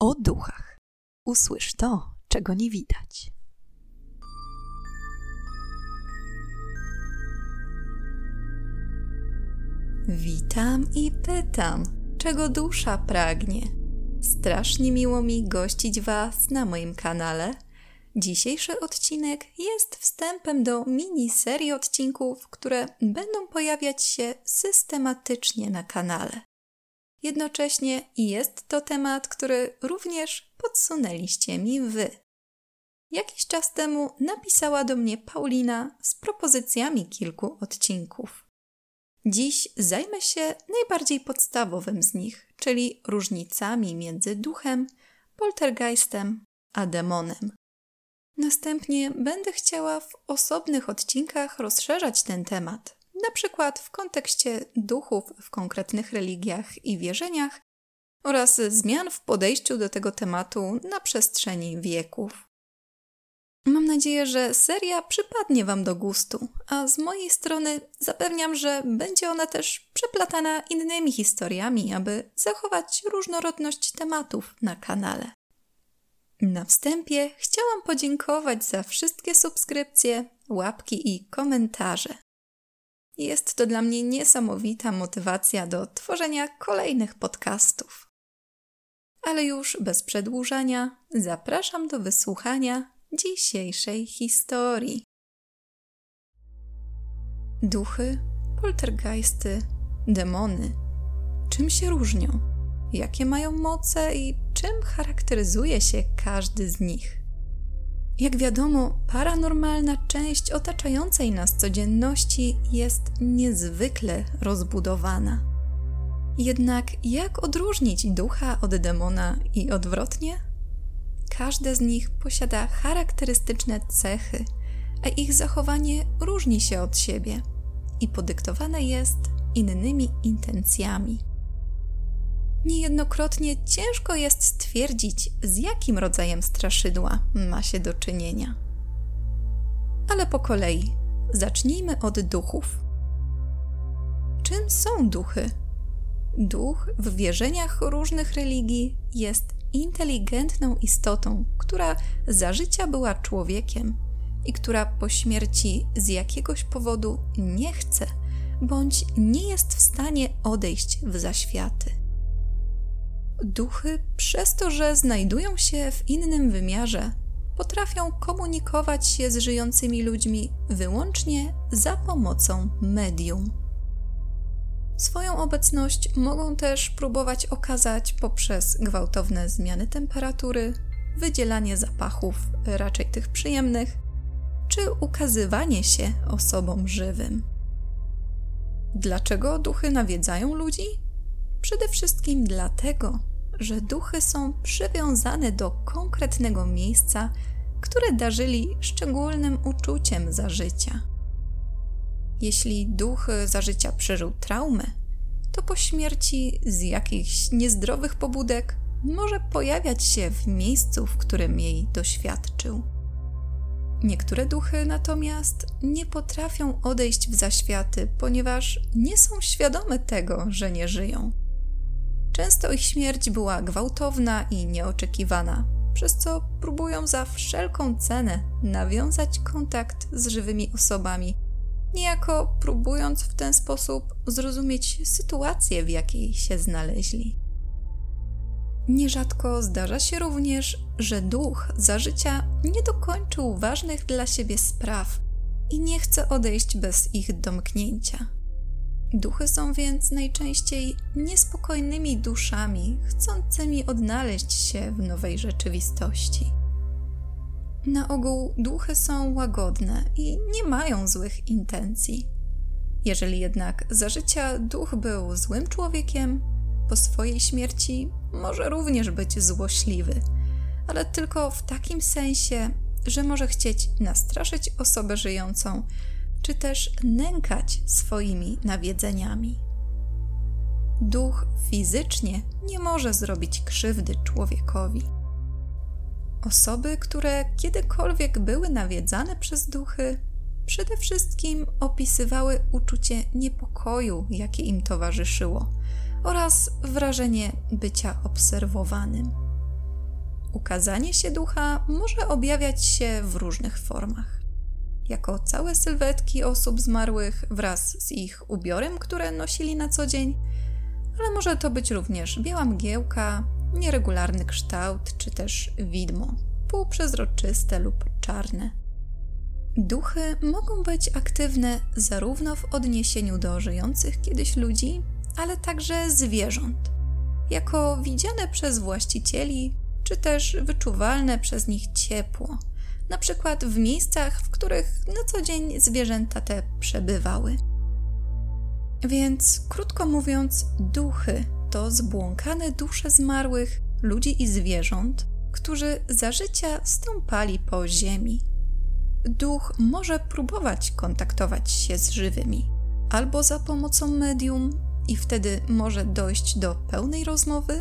o duchach. Usłysz to, czego nie widać. Witam i pytam, czego dusza pragnie. Strasznie miło mi gościć Was na moim kanale. Dzisiejszy odcinek jest wstępem do miniserii odcinków, które będą pojawiać się systematycznie na kanale. Jednocześnie jest to temat, który również podsunęliście mi Wy. Jakiś czas temu napisała do mnie Paulina z propozycjami kilku odcinków. Dziś zajmę się najbardziej podstawowym z nich, czyli różnicami między duchem, poltergeistem a demonem. Następnie będę chciała w osobnych odcinkach rozszerzać ten temat, na przykład w kontekście duchów w konkretnych religiach i wierzeniach oraz zmian w podejściu do tego tematu na przestrzeni wieków. Mam nadzieję, że seria przypadnie Wam do gustu, a z mojej strony zapewniam, że będzie ona też przeplatana innymi historiami, aby zachować różnorodność tematów na kanale. Na wstępie chciałam podziękować za wszystkie subskrypcje, łapki i komentarze. Jest to dla mnie niesamowita motywacja do tworzenia kolejnych podcastów. Ale już bez przedłużania zapraszam do wysłuchania dzisiejszej historii. Duchy, poltergeisty, demony. Czym się różnią? Jakie mają moce i czym charakteryzuje się każdy z nich? Jak wiadomo, paranormalna część otaczającej nas codzienności jest niezwykle rozbudowana. Jednak jak odróżnić ducha od demona i odwrotnie? Każde z nich posiada charakterystyczne cechy, a ich zachowanie różni się od siebie i podyktowane jest innymi intencjami. Niejednokrotnie ciężko jest stwierdzić, z jakim rodzajem straszydła ma się do czynienia. Ale po kolei zacznijmy od duchów. Czym są duchy? Duch w wierzeniach różnych religii jest inteligentną istotą, która za życia była człowiekiem i która po śmierci z jakiegoś powodu nie chce bądź nie jest w stanie odejść w zaświaty. Duchy, przez to, że znajdują się w innym wymiarze, potrafią komunikować się z żyjącymi ludźmi wyłącznie za pomocą medium. Swoją obecność mogą też próbować okazać poprzez gwałtowne zmiany temperatury, wydzielanie zapachów, raczej tych przyjemnych, czy ukazywanie się osobom żywym. Dlaczego duchy nawiedzają ludzi? Przede wszystkim dlatego, że duchy są przywiązane do konkretnego miejsca, które darzyli szczególnym uczuciem za życia. Jeśli duch za życia przeżył traumę, to po śmierci z jakichś niezdrowych pobudek może pojawiać się w miejscu, w którym jej doświadczył. Niektóre duchy natomiast nie potrafią odejść w zaświaty, ponieważ nie są świadome tego, że nie żyją. Często ich śmierć była gwałtowna i nieoczekiwana, przez co próbują za wszelką cenę nawiązać kontakt z żywymi osobami, niejako próbując w ten sposób zrozumieć sytuację, w jakiej się znaleźli. Nierzadko zdarza się również, że duch za życia nie dokończył ważnych dla siebie spraw i nie chce odejść bez ich domknięcia. Duchy są więc najczęściej niespokojnymi duszami, chcącymi odnaleźć się w nowej rzeczywistości. Na ogół duchy są łagodne i nie mają złych intencji. Jeżeli jednak za życia duch był złym człowiekiem, po swojej śmierci może również być złośliwy, ale tylko w takim sensie, że może chcieć nastraszyć osobę żyjącą czy też nękać swoimi nawiedzeniami. Duch fizycznie nie może zrobić krzywdy człowiekowi. Osoby, które kiedykolwiek były nawiedzane przez duchy, przede wszystkim opisywały uczucie niepokoju, jakie im towarzyszyło, oraz wrażenie bycia obserwowanym. ukazanie się ducha może objawiać się w różnych formach. Jako całe sylwetki osób zmarłych wraz z ich ubiorem, które nosili na co dzień, ale może to być również biała mgiełka, nieregularny kształt, czy też widmo, półprzezroczyste lub czarne. Duchy mogą być aktywne zarówno w odniesieniu do żyjących kiedyś ludzi, ale także zwierząt, jako widziane przez właścicieli, czy też wyczuwalne przez nich ciepło, na przykład w miejscach, w których na co dzień zwierzęta te przebywały. Więc, krótko mówiąc, duchy to zbłąkane dusze zmarłych ludzi i zwierząt, którzy za życia stąpali po ziemi. Duch może próbować kontaktować się z żywymi, albo za pomocą medium, i wtedy może dojść do pełnej rozmowy,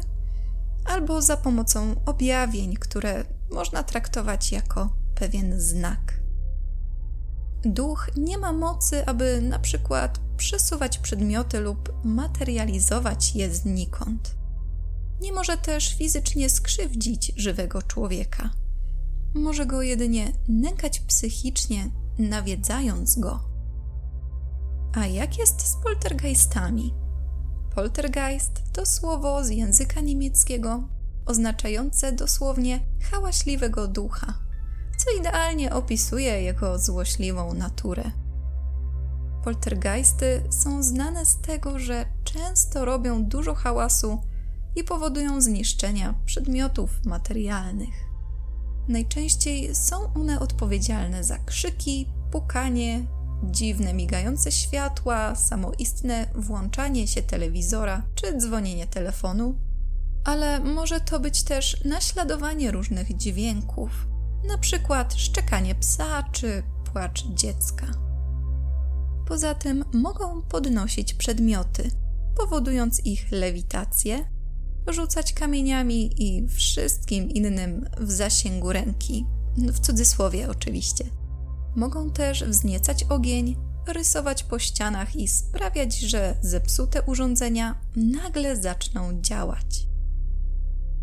albo za pomocą objawień, które można traktować jako pewien znak. Duch nie ma mocy, aby na przykład przesuwać przedmioty lub materializować je znikąd. Nie może też fizycznie skrzywdzić żywego człowieka. Może go jedynie nękać psychicznie, nawiedzając go. A jak jest z poltergeistami? Poltergeist to słowo z języka niemieckiego oznaczające dosłownie hałaśliwego ducha, co idealnie opisuje jego złośliwą naturę. Poltergeisty są znane z tego, że często robią dużo hałasu i powodują zniszczenia przedmiotów materialnych. Najczęściej są one odpowiedzialne za krzyki, pukanie, dziwne migające światła, samoistne włączanie się telewizora czy dzwonienie telefonu, ale może to być też naśladowanie różnych dźwięków, na przykład szczekanie psa czy płacz dziecka. Poza tym mogą podnosić przedmioty, powodując ich lewitację, rzucać kamieniami i wszystkim innym w zasięgu ręki, w cudzysłowie oczywiście. Mogą też wzniecać ogień, rysować po ścianach i sprawiać, że zepsute urządzenia nagle zaczną działać.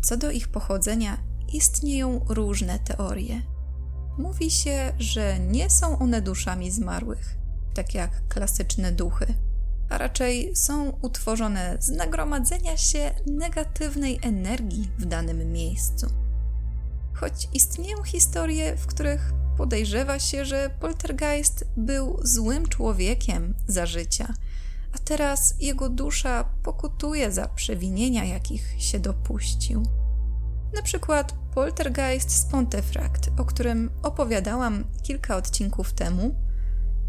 Co do ich pochodzenia, istnieją różne teorie. Mówi się, że nie są one duszami zmarłych, tak jak klasyczne duchy, a raczej są utworzone z nagromadzenia się negatywnej energii w danym miejscu. Choć istnieją historie, w których podejrzewa się, że poltergeist był złym człowiekiem za życia, a teraz jego dusza pokutuje za przewinienia, jakich się dopuścił. Na przykład poltergeist z Pontefract, o którym opowiadałam kilka odcinków temu,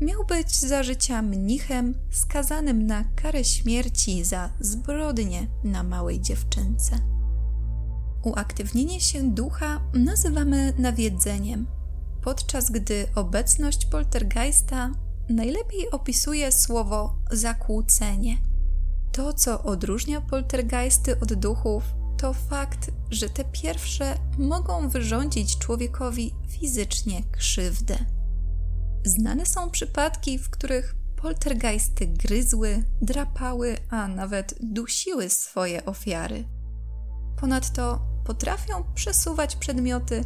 miał być za życia mnichem skazanym na karę śmierci za zbrodnie na małej dziewczynce. Uaktywnienie się ducha nazywamy nawiedzeniem, podczas gdy obecność poltergeista najlepiej opisuje słowo zakłócenie. To, co odróżnia poltergeisty od duchów, to fakt, że te pierwsze mogą wyrządzić człowiekowi fizycznie krzywdę. Znane są przypadki, w których poltergeisty gryzły, drapały, a nawet dusiły swoje ofiary. Ponadto potrafią przesuwać przedmioty,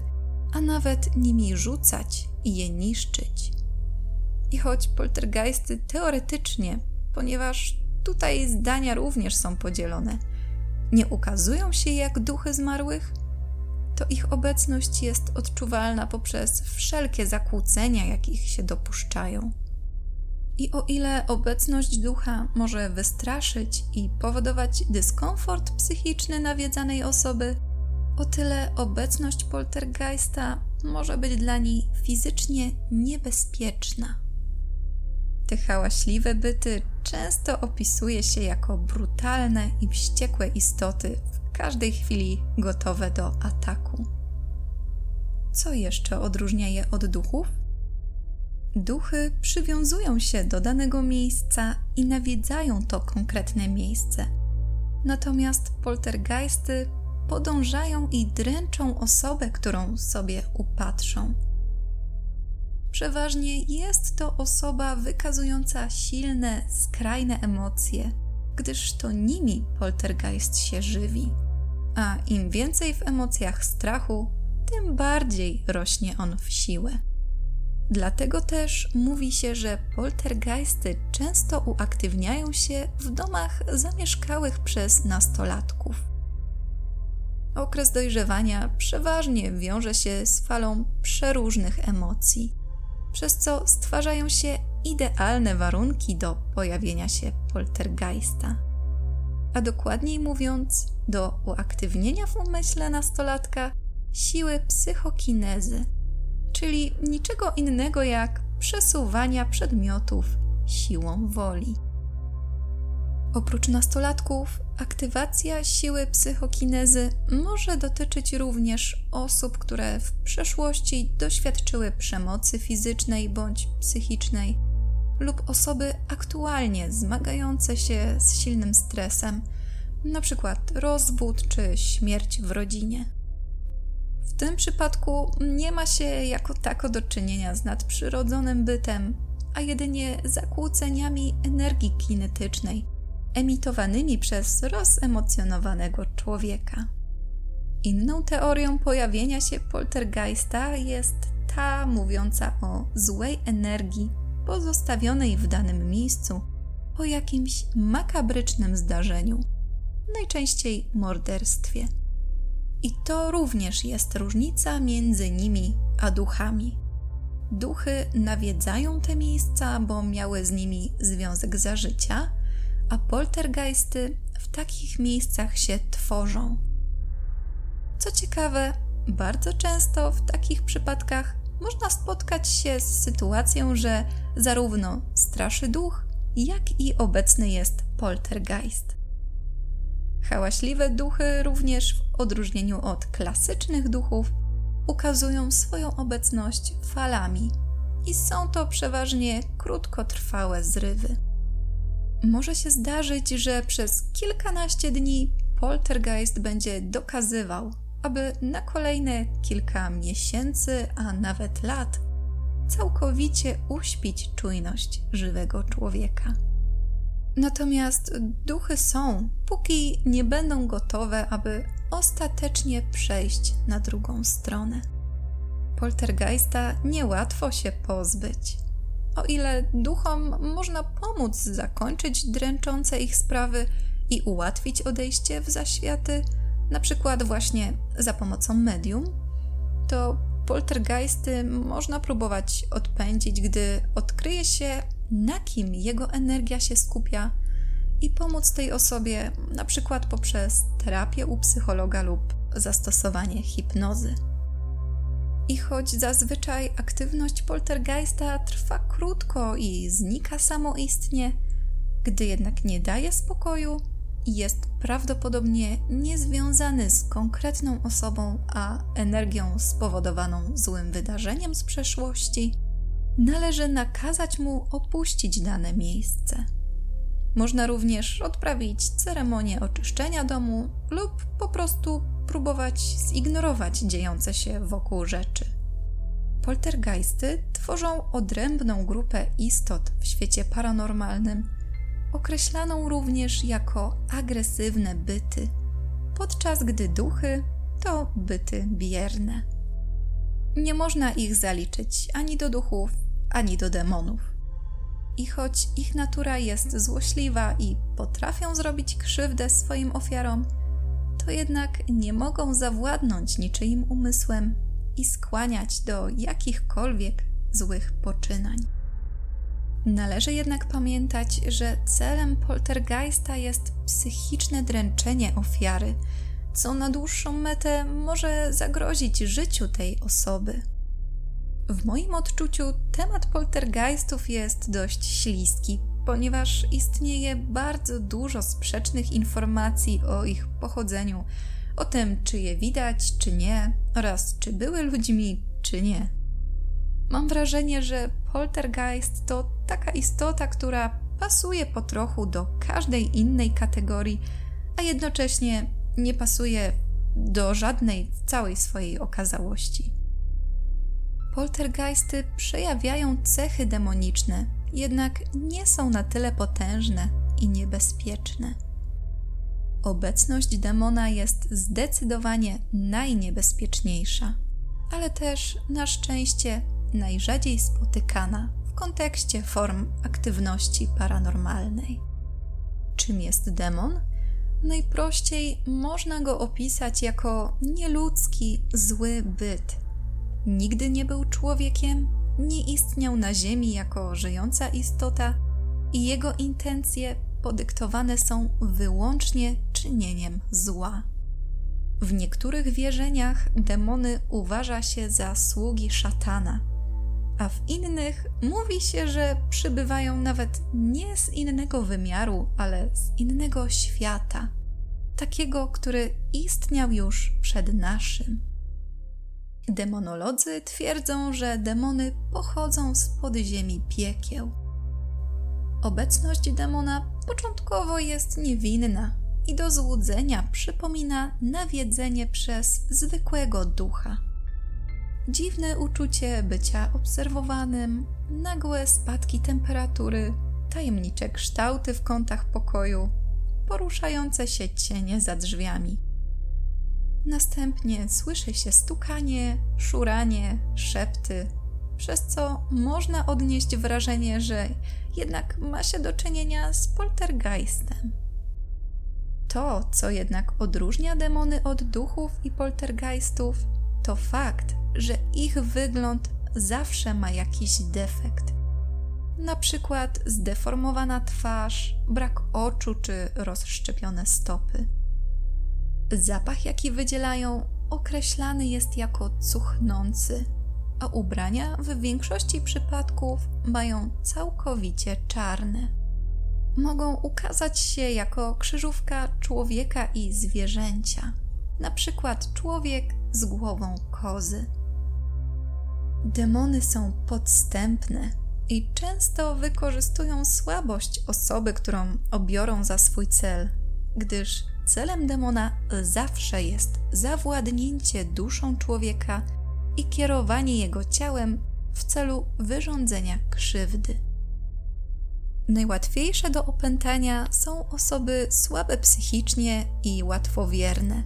a nawet nimi rzucać i je niszczyć. I choć poltergeisty teoretycznie, ponieważ tutaj zdania również są podzielone, nie ukazują się jak duchy zmarłych, to ich obecność jest odczuwalna poprzez wszelkie zakłócenia, jakich się dopuszczają. I o ile obecność ducha może wystraszyć i powodować dyskomfort psychiczny nawiedzanej osoby, o tyle obecność poltergeista może być dla niej fizycznie niebezpieczna. Te hałaśliwe byty często opisuje się jako brutalne i wściekłe istoty, w każdej chwili gotowe do ataku. Co jeszcze odróżnia je od duchów? Duchy przywiązują się do danego miejsca i nawiedzają to konkretne miejsce. Natomiast poltergeisty podążają i dręczą osobę, którą sobie upatrzą. Przeważnie jest to osoba wykazująca silne, skrajne emocje, gdyż to nimi poltergeist się żywi. A im więcej w emocjach strachu, tym bardziej rośnie on w siłę. Dlatego też mówi się, że poltergeisty często uaktywniają się w domach zamieszkałych przez nastolatków. Okres dojrzewania przeważnie wiąże się z falą przeróżnych emocji, przez co stwarzają się idealne warunki do pojawienia się poltergeista. A dokładniej mówiąc, do uaktywnienia w umyśle nastolatka siły psychokinezy, czyli niczego innego jak przesuwania przedmiotów siłą woli. Oprócz nastolatków, aktywacja siły psychokinezy może dotyczyć również osób, które w przeszłości doświadczyły przemocy fizycznej bądź psychicznej, lub osoby aktualnie zmagające się z silnym stresem, np. rozwód czy śmierć w rodzinie. W tym przypadku nie ma się jako tako do czynienia z nadprzyrodzonym bytem, a jedynie zakłóceniami energii kinetycznej emitowanymi przez rozemocjonowanego człowieka. Inną teorią pojawienia się poltergeista jest ta mówiąca o złej energii pozostawionej w danym miejscu po jakimś makabrycznym zdarzeniu, najczęściej morderstwie. I to również jest różnica między nimi a duchami. Duchy nawiedzają te miejsca, bo miały z nimi związek za życia, a poltergeisty w takich miejscach się tworzą. Co ciekawe, bardzo często w takich przypadkach można spotkać się z sytuacją, że zarówno straszy duch, jak i obecny jest poltergeist. Hałaśliwe duchy również w odróżnieniu od klasycznych duchów ukazują swoją obecność falami i są to przeważnie krótkotrwałe zrywy. Może się zdarzyć, że przez kilkanaście dni poltergeist będzie dokazywał, aby na kolejne kilka miesięcy, a nawet lat całkowicie uśpić czujność żywego człowieka. Natomiast duchy są, póki nie będą gotowe, aby ostatecznie przejść na drugą stronę. Poltergeista niełatwo się pozbyć. O ile duchom można pomóc zakończyć dręczące ich sprawy i ułatwić odejście w zaświaty, na przykład właśnie za pomocą medium, to poltergeisty można próbować odpędzić, gdy odkryje się, na kim jego energia się skupia i pomóc tej osobie, na przykład poprzez terapię u psychologa lub zastosowanie hipnozy. I choć zazwyczaj aktywność poltergeista trwa krótko i znika samoistnie, gdy jednak nie daje spokoju, jest prawdopodobnie niezwiązany z konkretną osobą, a energią spowodowaną złym wydarzeniem z przeszłości, należy nakazać mu opuścić dane miejsce. Można również odprawić ceremonię oczyszczenia domu lub po prostu próbować zignorować dziejące się wokół rzeczy. Poltergeisty tworzą odrębną grupę istot w świecie paranormalnym, określaną również jako agresywne byty, podczas gdy duchy to byty bierne. Nie można ich zaliczyć ani do duchów, ani do demonów. I choć ich natura jest złośliwa i potrafią zrobić krzywdę swoim ofiarom, to jednak nie mogą zawładnąć niczyim umysłem i skłaniać do jakichkolwiek złych poczynań. Należy jednak pamiętać, że celem poltergeista jest psychiczne dręczenie ofiary, co na dłuższą metę może zagrozić życiu tej osoby. W moim odczuciu temat poltergeistów jest dość śliski, ponieważ istnieje bardzo dużo sprzecznych informacji o ich pochodzeniu, o tym, czy je widać, czy nie, oraz czy były ludźmi, czy nie. Mam wrażenie, że poltergeist to taka istota, która pasuje po trochu do każdej innej kategorii, a jednocześnie nie pasuje do żadnej w całej swojej okazałości. Poltergeisty przejawiają cechy demoniczne, jednak nie są na tyle potężne i niebezpieczne. Obecność demona jest zdecydowanie najniebezpieczniejsza, ale też na szczęście najrzadziej spotykana w kontekście form aktywności paranormalnej. Czym jest demon? Najprościej można go opisać jako nieludzki, zły byt. Nigdy nie był człowiekiem, nie istniał na Ziemi jako żyjąca istota i jego intencje podyktowane są wyłącznie czynieniem zła. W niektórych wierzeniach demony uważa się za sługi szatana, a w innych mówi się, że przybywają nawet nie z innego wymiaru, ale z innego świata, takiego, który istniał już przed naszym. Demonolodzy twierdzą, że demony pochodzą z podziemi piekieł. Obecność demona początkowo jest niewinna i do złudzenia przypomina nawiedzenie przez zwykłego ducha. Dziwne uczucie bycia obserwowanym, nagłe spadki temperatury, tajemnicze kształty w kątach pokoju, poruszające się cienie za drzwiami. Następnie słyszy się stukanie, szuranie, szepty, przez co można odnieść wrażenie, że jednak ma się do czynienia z poltergeistem. To, co jednak odróżnia demony od duchów i poltergeistów, to fakt, że ich wygląd zawsze ma jakiś defekt. Na przykład zdeformowana twarz, brak oczu czy rozszczepione stopy. Zapach, jaki wydzielają, określany jest jako cuchnący, a ubrania w większości przypadków mają całkowicie czarne. Mogą ukazać się jako krzyżówka człowieka i zwierzęcia, na przykład człowiek z głową kozy. Demony są podstępne i często wykorzystują słabość osoby, którą obiorą za swój cel, gdyż celem demona zawsze jest zawładnięcie duszą człowieka i kierowanie jego ciałem w celu wyrządzenia krzywdy. Najłatwiejsze do opętania są osoby słabe psychicznie i łatwowierne.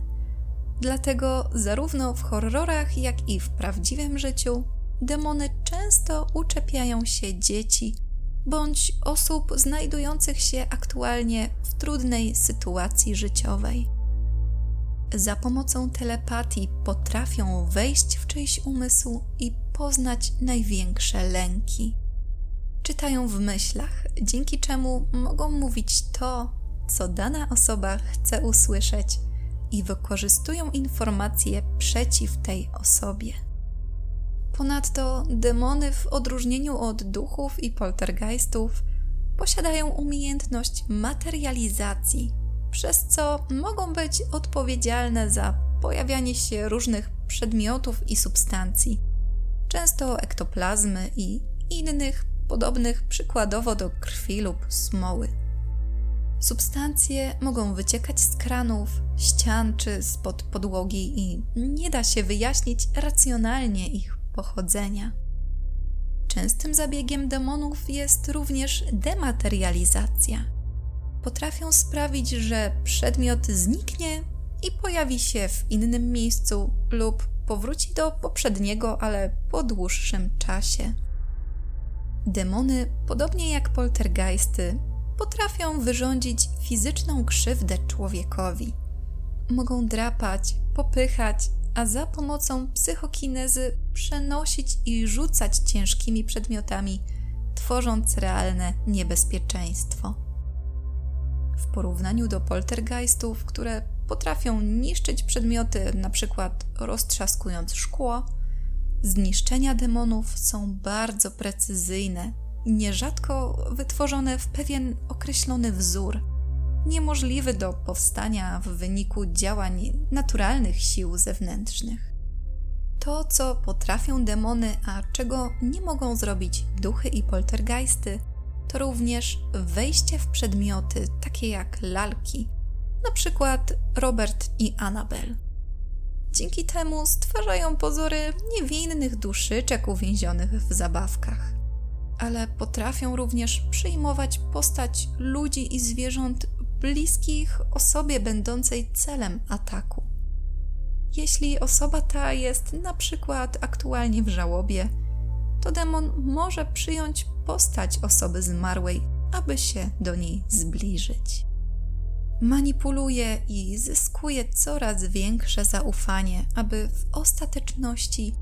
Dlatego zarówno w horrorach, jak i w prawdziwym życiu demony często uczepiają się dzieci bądź osób znajdujących się aktualnie w trudnej sytuacji życiowej. Za pomocą telepatii potrafią wejść w czyjś umysł i poznać największe lęki. Czytają w myślach, dzięki czemu mogą mówić to, co dana osoba chce usłyszeć i wykorzystują informacje przeciw tej osobie. Ponadto demony, w odróżnieniu od duchów i poltergeistów, posiadają umiejętność materializacji, przez co mogą być odpowiedzialne za pojawianie się różnych przedmiotów i substancji, często ektoplazmy i innych podobnych przykładowo do krwi lub smoły. Substancje mogą wyciekać z kranów, ścian czy spod podłogi i nie da się wyjaśnić racjonalnie ich pochodzenia. Częstym zabiegiem demonów jest również dematerializacja. Potrafią sprawić, że przedmiot zniknie i pojawi się w innym miejscu lub powróci do poprzedniego, ale po dłuższym czasie. Demony, podobnie jak poltergeisty, potrafią wyrządzić fizyczną krzywdę człowiekowi. Mogą drapać, popychać, a za pomocą psychokinezy przenosić i rzucać ciężkimi przedmiotami, tworząc realne niebezpieczeństwo. W porównaniu do poltergeistów, które potrafią niszczyć przedmioty, np. roztrzaskując szkło, zniszczenia demonów są bardzo precyzyjne nierzadko wytworzone w pewien określony wzór niemożliwy do powstania w wyniku działań naturalnych sił zewnętrznych. To, co potrafią demony, a czego nie mogą zrobić duchy i poltergeisty, to również wejście w przedmioty takie jak lalki, na przykład Robert i Annabel. Dzięki temu stwarzają pozory niewinnych duszyczek uwięzionych w zabawkach, ale potrafią również przyjmować postać ludzi i zwierząt bliskich osobie będącej celem ataku. Jeśli osoba ta jest na przykład aktualnie w żałobie, to demon może przyjąć postać osoby zmarłej, aby się do niej zbliżyć. Manipuluje i zyskuje coraz większe zaufanie, aby w ostateczności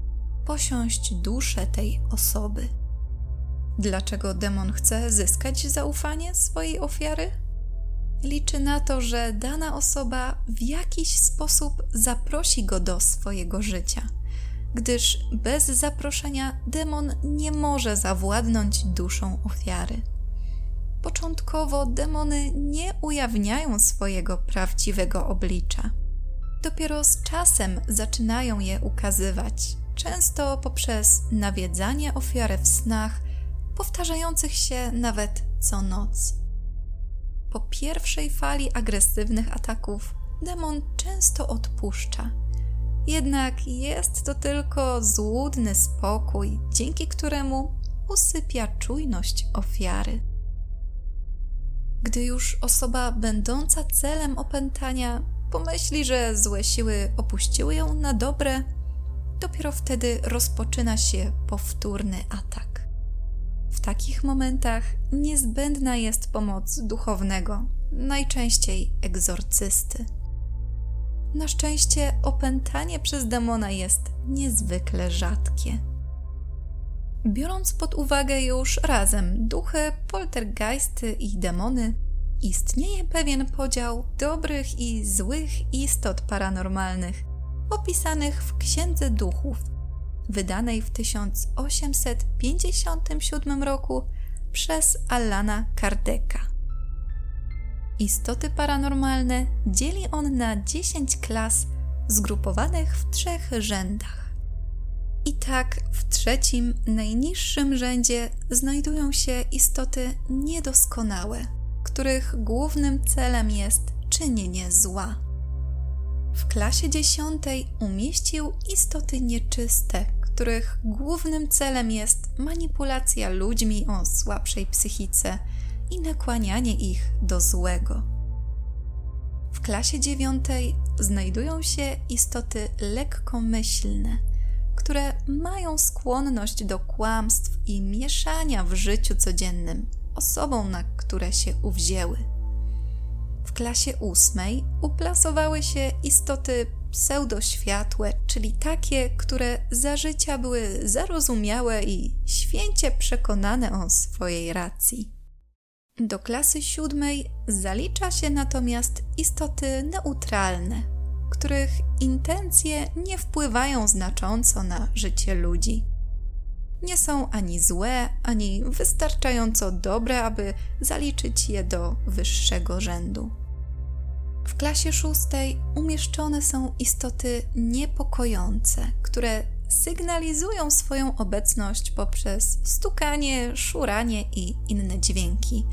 posiąść duszę tej osoby. Dlaczego demon chce zyskać zaufanie swojej ofiary? Liczy na to, że dana osoba w jakiś sposób zaprosi go do swojego życia, gdyż bez zaproszenia demon nie może zawładnąć duszą ofiary. Początkowo demony nie ujawniają swojego prawdziwego oblicza. Dopiero z czasem zaczynają je ukazywać, często poprzez nawiedzanie ofiary w snach, powtarzających się nawet co noc. Po pierwszej fali agresywnych ataków demon często odpuszcza. Jednak jest to tylko złudny spokój, dzięki któremu usypia czujność ofiary. Gdy już osoba będąca celem opętania pomyśli, że złe siły opuściły ją na dobre, dopiero wtedy rozpoczyna się powtórny atak. W takich momentach niezbędna jest pomoc duchownego, najczęściej egzorcysty. Na szczęście opętanie przez demona jest niezwykle rzadkie. Biorąc pod uwagę już razem duchy, poltergeisty i demony, istnieje pewien podział dobrych i złych istot paranormalnych, opisanych w Księdze Duchów, wydanej w 1857 roku przez Allana Kardeka. Istoty paranormalne dzieli on na 10 klas zgrupowanych w trzech rzędach. I tak w trzecim, najniższym rzędzie znajdują się istoty niedoskonałe, których głównym celem jest czynienie zła. W klasie dziesiątej umieścił istoty nieczyste, których głównym celem jest manipulacja ludźmi o słabszej psychice i nakłanianie ich do złego. W klasie dziewiątej znajdują się istoty lekkomyślne, które mają skłonność do kłamstw i mieszania w życiu codziennym osobom, na które się uwzięły. W klasie ósmej uplasowały się istoty pseudoświatłe, czyli takie, które za życia były zarozumiałe i święcie przekonane o swojej racji. Do klasy siódmej zalicza się natomiast istoty neutralne, których intencje nie wpływają znacząco na życie ludzi. Nie są ani złe, ani wystarczająco dobre, aby zaliczyć je do wyższego rzędu. W klasie szóstej umieszczone są istoty niepokojące, które sygnalizują swoją obecność poprzez stukanie, szuranie i inne dźwięki,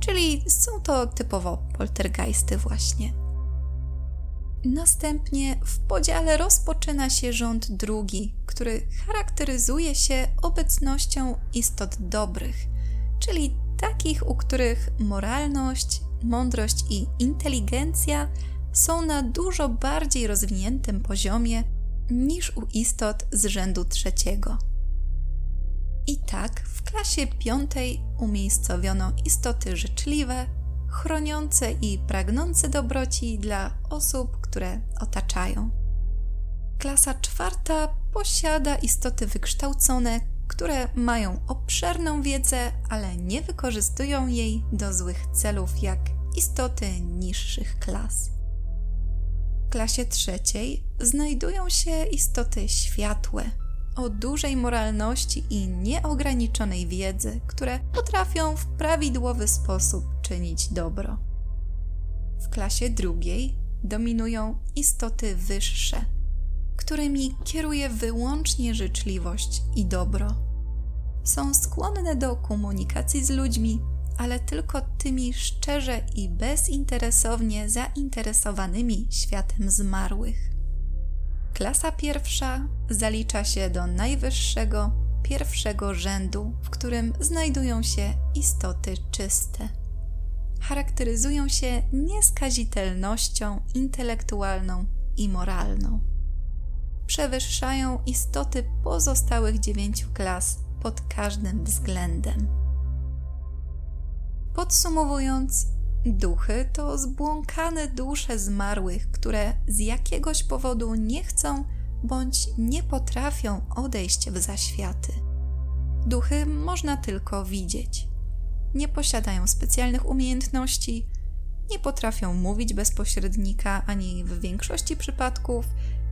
czyli są to typowo poltergeisty właśnie. Następnie w podziale rozpoczyna się rząd drugi, który charakteryzuje się obecnością istot dobrych, czyli takich, u których moralność, mądrość i inteligencja są na dużo bardziej rozwiniętym poziomie niż u istot z rzędu trzeciego. I tak w klasie piątej umiejscowiono istoty życzliwe, chroniące i pragnące dobroci dla osób, które otaczają. Klasa czwarta posiada istoty wykształcone, które mają obszerną wiedzę, ale nie wykorzystują jej do złych celów, jak istoty niższych klas. W klasie trzeciej znajdują się istoty światłe, o dużej moralności i nieograniczonej wiedzy, które potrafią w prawidłowy sposób czynić dobro. W klasie drugiej dominują istoty wyższe, którymi kieruje wyłącznie życzliwość i dobro. Są skłonne do komunikacji z ludźmi, ale tylko tymi szczerze i bezinteresownie zainteresowanymi światem zmarłych. Klasa pierwsza zalicza się do najwyższego, pierwszego rzędu, w którym znajdują się istoty czyste. charakteryzują się nieskazitelnością intelektualną i moralną. Przewyższają istoty pozostałych dziewięciu klas pod każdym względem. Podsumowując, duchy to zbłąkane dusze zmarłych, które z jakiegoś powodu nie chcą bądź nie potrafią odejść w zaświaty. Duchy można tylko widzieć. Nie posiadają specjalnych umiejętności, nie potrafią mówić bez pośrednika, ani w większości przypadków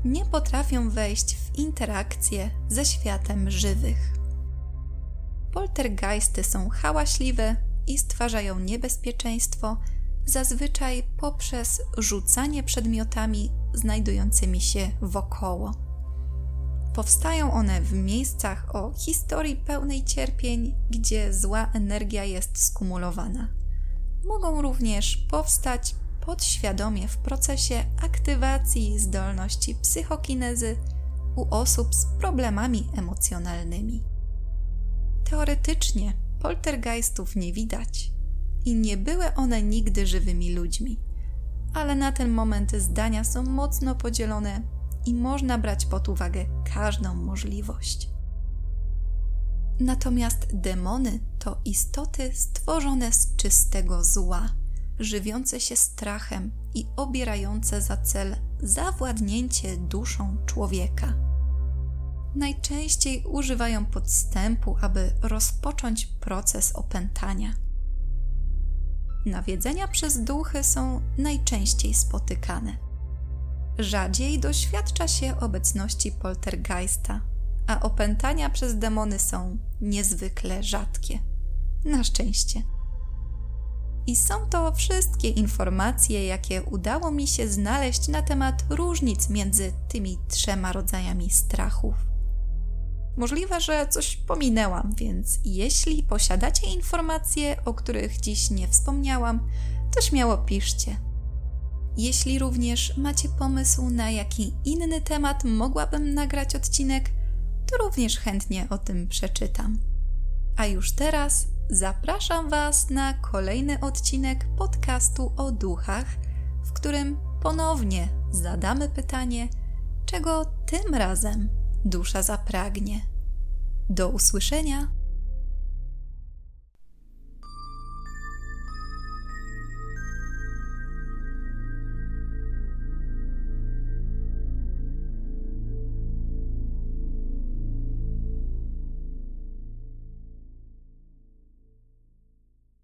nie potrafią wejść w interakcję ze światem żywych. Poltergeisty są hałaśliwe i stwarzają niebezpieczeństwo, zazwyczaj poprzez rzucanie przedmiotami znajdującymi się wokoło. Powstają one w miejscach o historii pełnej cierpień, gdzie zła energia jest skumulowana. Mogą również powstać podświadomie w procesie aktywacji zdolności psychokinezy u osób z problemami emocjonalnymi. Teoretycznie poltergeistów nie widać i nie były one nigdy żywymi ludźmi, ale na ten moment zdania są mocno podzielone i można brać pod uwagę każdą możliwość. Natomiast demony to istoty stworzone z czystego zła, żywiące się strachem i obierające za cel zawładnięcie duszą człowieka. Najczęściej używają podstępu, aby rozpocząć proces opętania. Nawiedzenia przez duchy są najczęściej spotykane. Rzadziej doświadcza się obecności poltergeista, a opętania przez demony są niezwykle rzadkie. Na szczęście. I są to wszystkie informacje, jakie udało mi się znaleźć na temat różnic między tymi trzema rodzajami strachów. Możliwe, że coś pominęłam, więc jeśli posiadacie informacje, o których dziś nie wspomniałam, to śmiało piszcie. Jeśli również macie pomysł na jaki inny temat mogłabym nagrać odcinek, to również chętnie o tym przeczytam. A już teraz zapraszam Was na kolejny odcinek podcastu o duchach, w którym ponownie zadamy pytanie, czego tym razem dusza zapragnie. Do usłyszenia!